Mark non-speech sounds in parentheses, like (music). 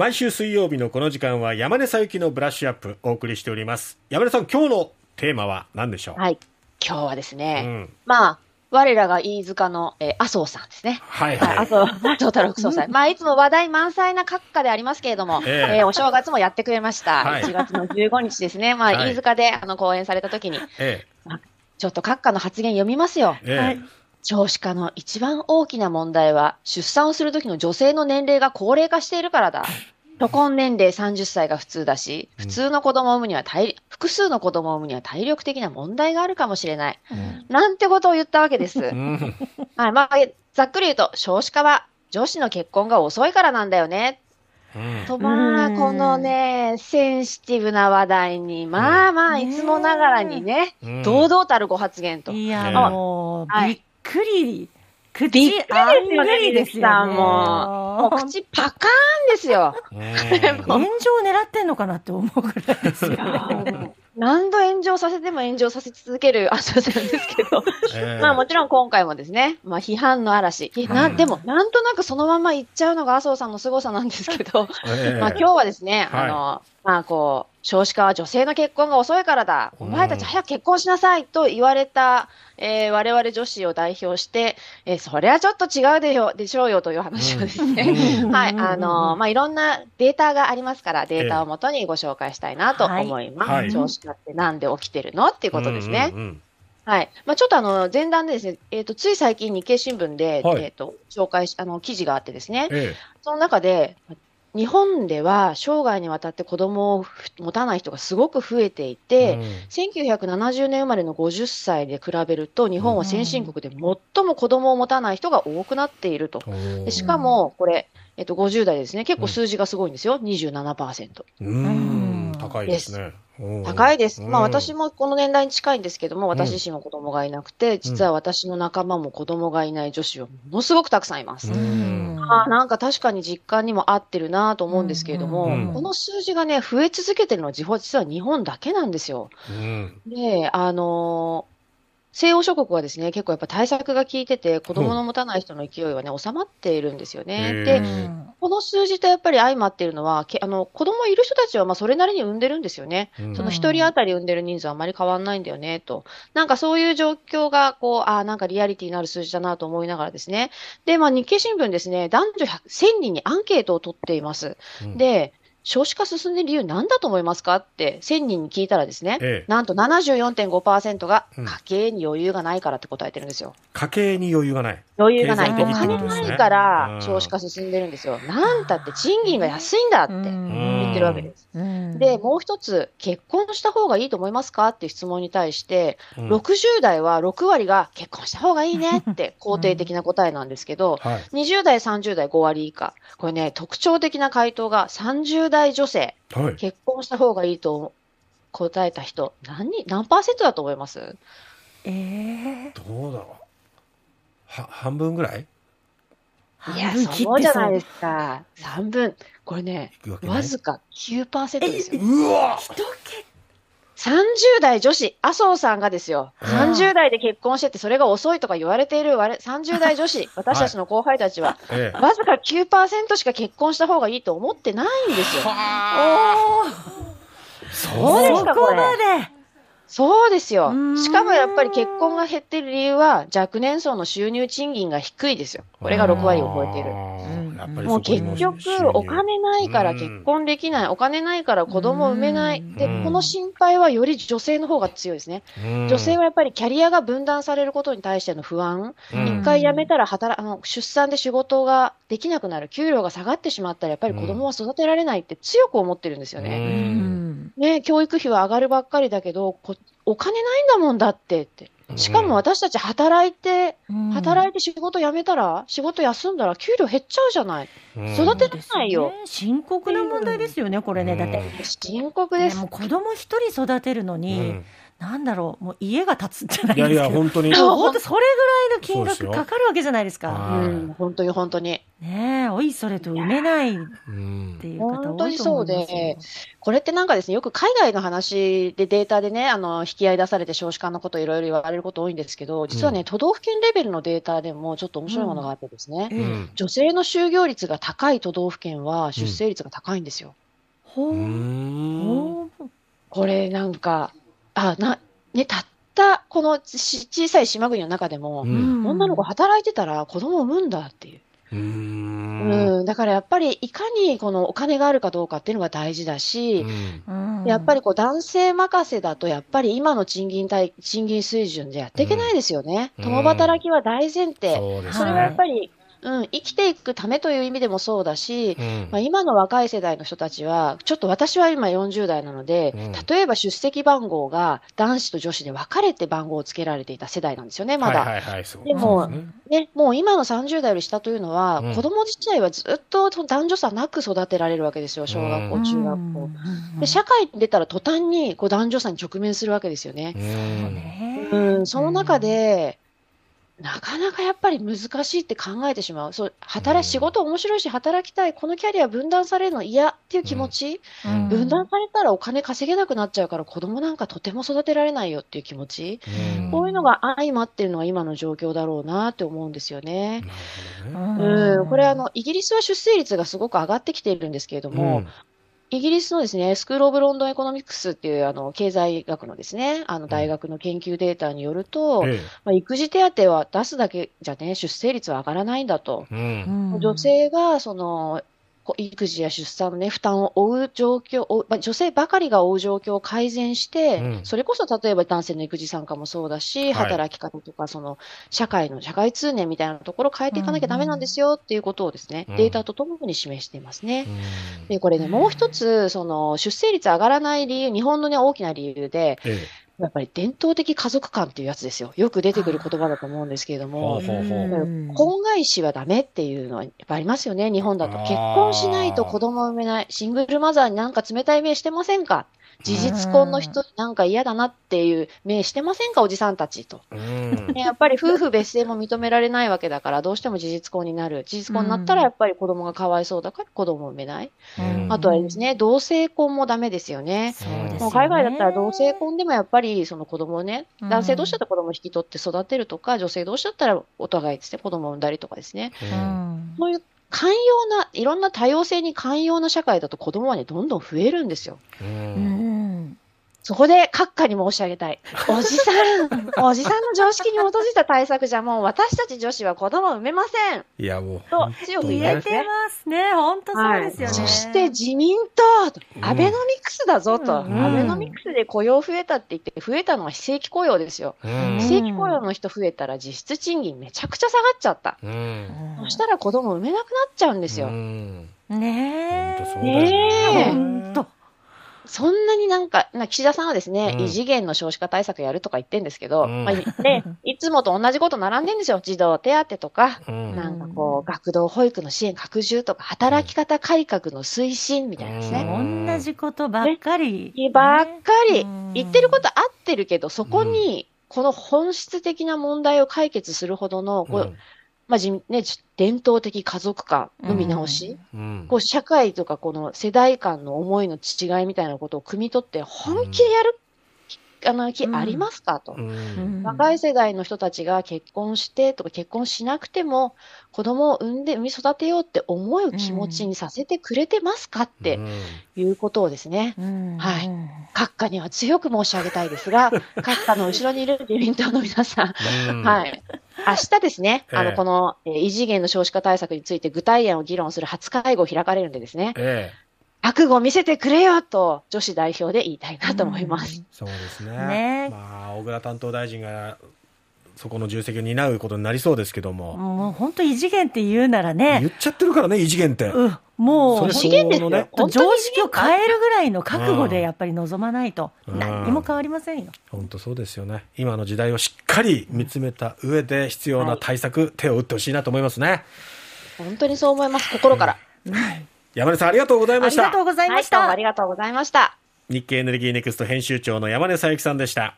毎週水曜日のこの時間は山根さゆきのブラッシュアップお送りしております山根さん今日のテーマは何でしょう？はい。今日はですね、うんまあ、我らが飯塚の、えー麻生さんですね。はいはい、はい麻生、麻生太郎副総裁。まあ、いつも話題満載な閣下でありますけれども、えええーお正月もやってくれました。はい1月の15日ですね。まあ、はい飯塚で、あの、講演された時に、えちょっと閣下の発言読みますよ。えええはい少子化の一番大きな問題は、出産をする時の女性の年齢が高齢化しているからだ。初婚年齢30歳が普通だし、普通の子供を産むには体、複数の子供を産むには体力的な問題があるかもしれない。なんてことを言ったわけです。うんはい、まあ、ざっくり言うと、少子化は女子の結婚が遅いからなんだよね。うんと、まあ、うんこのね、センシティブな話題に、まあまあ、ねいつもながらにね、うん堂々たるご発言と。いや、ええもう、はいびっくり。口びっくりですよねあんぐりですよね。もう口パカーンですよ。(laughs) うん炎上狙ってんのかなって思うぐらいですよね。何度炎上させても炎上させ続ける麻生さんですけど、ええ (laughs) まあもちろん今回もですね、まあ批判の嵐。ひなうんでも、なんとなくそのまま言っちゃうのが麻生さんの凄さなんですけど、ええまあ今日はですね、はいあの、まあこう、少子化は女性の結婚が遅いからだ。お前たち早く結婚しなさいと言われた、えー我々女子を代表して、えーそれはちょっと違うでしょでしょうよという話をですね、うん。(laughs) はい、あの、まあいろんなデータがありますから、データをもとにご紹介したいなと思います。はい。少子化ってなんで起きてるのっていうことですね。うんうんはい。まあ、ちょっとあの、前段でですね、えっ、と、つい最近日経新聞で、はい。えっ、と、紹介し、あの、記事があってですね、え。その中で、日本では生涯にわたって子供を持たない人がすごく増えていえて、1970年生まれの50歳で比べると、日本は先進国で最も子供を持たない人が多くなっていると。うんでしかも、これ、えっと、50代ですね、結構数字がすごいんですよ、27%。うん。高いですね。高いです。まあうん。私もこの年代に近いんですけども、私自身も子供がいなくて、実は私の仲間も子供がいない女子はものすごくたくさんいます。うんあーなんか確かに実感にも合ってるなと思うんですけれども、うん。この数字がね、増え続けてるのは実は日本だけなんですよ。うん。で、あのー西欧諸国はですね、結構やっぱ対策が効いてて、子供の持たない人の勢いはね、収まっているんですよね。へでー、この数字とやっぱり相まっているのは、けあの子供いる人たちはまあそれなりに産んでるんですよね。うんその一人当たり産んでる人数はあまり変わんないんだよね、と。なんかそういう状況が、こう、ああ、なんかリアリティのある数字だなと思いながらですね。で、まあ日経新聞ですね、男女100 1000人にアンケートを取っています。うんで、少子化進んでる理由何だと思いますか？って1000人に聞いたらですね、ええ。なんと74.5%がうん。家計に余裕がないからって答えてるんですよ。家計に余裕がない。余裕がない。お金ないからうん。少子化進んでるんですよ。なんたって賃金が安いんだって言ってるわけです。で、もう一つ、結婚した方がいいと思いますかっていう質問に対して、うん。60代は6割が結婚した方がいいねって (laughs) 肯定的な答えなんですけど、はい。20代、30代5割以下。これね、特徴的な回答が30代女性、はい。結婚した方がいいと答えた人、何人、何パーセントだと思います？ええどうだろう。は半分ぐらい？いや、そうじゃないですか。3分。これね、わずか9%ですよ。うわ！30代女子、麻生さんがですよ、うん30代で結婚してて、それが遅いとか言われている我々30代女子、(laughs) 私たちの後輩たちは、ええ。わずか9%しか結婚した方がいいと思ってないんですよ。はあ。そうですか、これ。そうですよしかもやっぱり結婚が減ってる理由は、若年層の収入賃金が低いですよ。これが6割を超えている。もう結局お金ないからうん結婚できない、お金ないから子供を産めない。うんで、うんこの心配はより女性の方が強いですね。うん女性はやっぱりキャリアが分断されることに対しての不安。うん一回辞めたら働あの出産で仕事ができなくなる、給料が下がってしまったら、やっぱり子供は育てられないって強く思ってるんですようね。ね教育費は上がるばっかりだけど、こお金ないんだもんだってって。しかも私たち働いて、働いて仕事辞めたら、仕事休んだら給料減っちゃうじゃない。うん育てられないよ。ね深刻な問題ですよね、これね。だって、深刻ですねもう。子供一人育てるのうに、んなんだろう、もう家が建つんじゃないですか。いやいや、本当に。本当それぐらいの金額かかるわけじゃないですか。はいうん、本当に本当に。ねえ、おいそれと埋めないっうんていう方本当多いとにそうで、これってなんかですね、よく海外の話でデータでね、あの、引き合い出されて少子化のこといろいろ言われること多いんですけど、実はね、うん都道府県レベルのデータでもちょっと面白いものがあってですね、えうん女性の就業率が高い都道府県は出生率が高いんですよ。ほう。うんほうこれなんか、あ、な、ね、たったこのし小さい島国の中でも、うん女の子働いてたら子供を産むんだっていう。ううんん、だからやっぱりいかにこのお金があるかどうかっていうのが大事だし、うんやっぱりこう男性任せだと、やっぱり今の賃金帯賃金水準でやっていけないですよね。うん共働きは大前提。そうですそれはやっね。ぱり、うん、生きていくためという意味でもそうだし、うん。まあ、今の若い世代の人たちは、ちょっと私は今40代なので、うん。例えば出席番号が男子と女子で分かれて番号をつけられていた世代なんですよね、まだ。はいはいはい、そうでもねね、もう今の30代より下というのは、うん子供自体はずっと男女差なく育てられるわけですよ、小学校、うん中学校。で、社会に出たら途端にこう男女差に直面するわけですよね。うん。うん、その中で、なかなかやっぱり難しいって考えてしまう。そう、うん。働仕事面白いし、働きたい、このキャリア分断されるの嫌っていう気持ち、うん。分断されたらお金稼げなくなっちゃうから子供なんかとても育てられないよっていう気持ち、うん。こういうのが相まってるのが今の状況だろうなって思うんですよね。ね。うん、これあの、イギリスは出生率がすごく上がってきているんですけれども、イギリスのですね、 School of London Economics っていうあの経済学のですね、あの大学の研究データによると、えまあ、育児手当は出すだけじゃね、出生率は上がらないんだと。えうん。女性がその育児や出産の、ね、負担を負う状況を、まあ、女性ばかりが負う状況を改善して、うん。それこそ例えば男性の育児参加もそうだし、はい。働き方とか、その社会の社会通念みたいなところを変えていかなきゃダメなんですよっていうことをですね、うん。データとともに示していますね。うん。で、これね、もう一つ、その出生率上がらない理由、日本のね、大きな理由で、えやっぱり伝統的家族観っていうやつですよ。よく出てくる言葉だと思うんですけれども、婚外子はダメっていうのはやっぱありますよね、日本だと。結婚しないと子供を産めない。シングルマザーになんか冷たい目してませんか？事実婚の人になんか嫌だなっていう目してませんかおじさんたちと。うんねやっぱり夫婦別姓も認められないわけだから、どうしても事実婚になる。事実婚になったらやっぱり子供がかわいそうだから子供を産めない。うんあとはですね、同性婚もダメですよね。そうですよねもう海外だったら同性婚でもやっぱりその子供をね、うん男性同士だったら子供を引き取って育てるとか、女性同士だったらお互いですね、子供を産んだりとかですね。そういう寛容な、いろんな多様性に寛容な社会だと子供はね、どんどん増えるんですよ。ううんんそこで閣下に申し上げたい。おじさん、おじさんの常識に基づいた対策じゃもう私たち女子は子供を産めません。いやもうと強く言えてますね。本当そうですよね。そして自民党アベノミクスだぞと、うんアベノミクスで雇用増えたって言って、増えたのは非正規雇用ですよ。うん非正規雇用の人増えたら実質賃金めちゃくちゃ下がっちゃった。うんそしたら子供産めなくなっちゃうんですよ。うんね本当そうえ。だよねねえ本当。そんなになんか、な岸田さんはですね、うん。異次元の少子化対策やるとか言ってんですけど、うん。まあね、(laughs) いつもと同じこと並んでんですよ。児童手当とか、うん。なんかこう、学童保育の支援拡充とか、働き方改革の推進みたいなですね。うん。同じことばっかり。ばっかりうん。言ってること合ってるけど、そこに、この本質的な問題を解決するほどの、こうまあじね、じ伝統的家族観の見直し、うん。こう社会とかこの世代間の思いの違いみたいなことを汲み取って、本気でやる、あの気ありますかと。うん。うん。若い世代の人たちが結婚してとか結婚しなくても子供を産んで産み育てようって思う気持ちにさせてくれてますかってうん。いうことをですね、うん。はい。閣下には強く申し上げたいですが、(laughs) 閣下の後ろにいる自民党の皆さん、うん。はい。明日ですね、あえ。えの、この、えー異次元の少子化対策について具体案を議論する初会合を開かれるんでですね、ええ。覚悟を見せてくれよと、女子代表で言いたいなと思います。そうですね。ね。まあ小倉担当大臣がそこの重責を担うことになりそうですけども。もう本当異次元って言うならね。言、っちゃってるからね異次元って。うん、もう。次元ですね。本当に常識を変えるぐらいの覚悟でやっぱり臨まないとうん。何にも変わりませんよ。本当そうですよね。今の時代をしっかり見つめた上で必要な対策、手を打ってほしいなと思いますね。本当にそう思います、心から。山根さんありがとうございました。ありがとうございましはい、あ。りがとうございました。日経エネルギーネクスト編集長の山根佐伯さんでした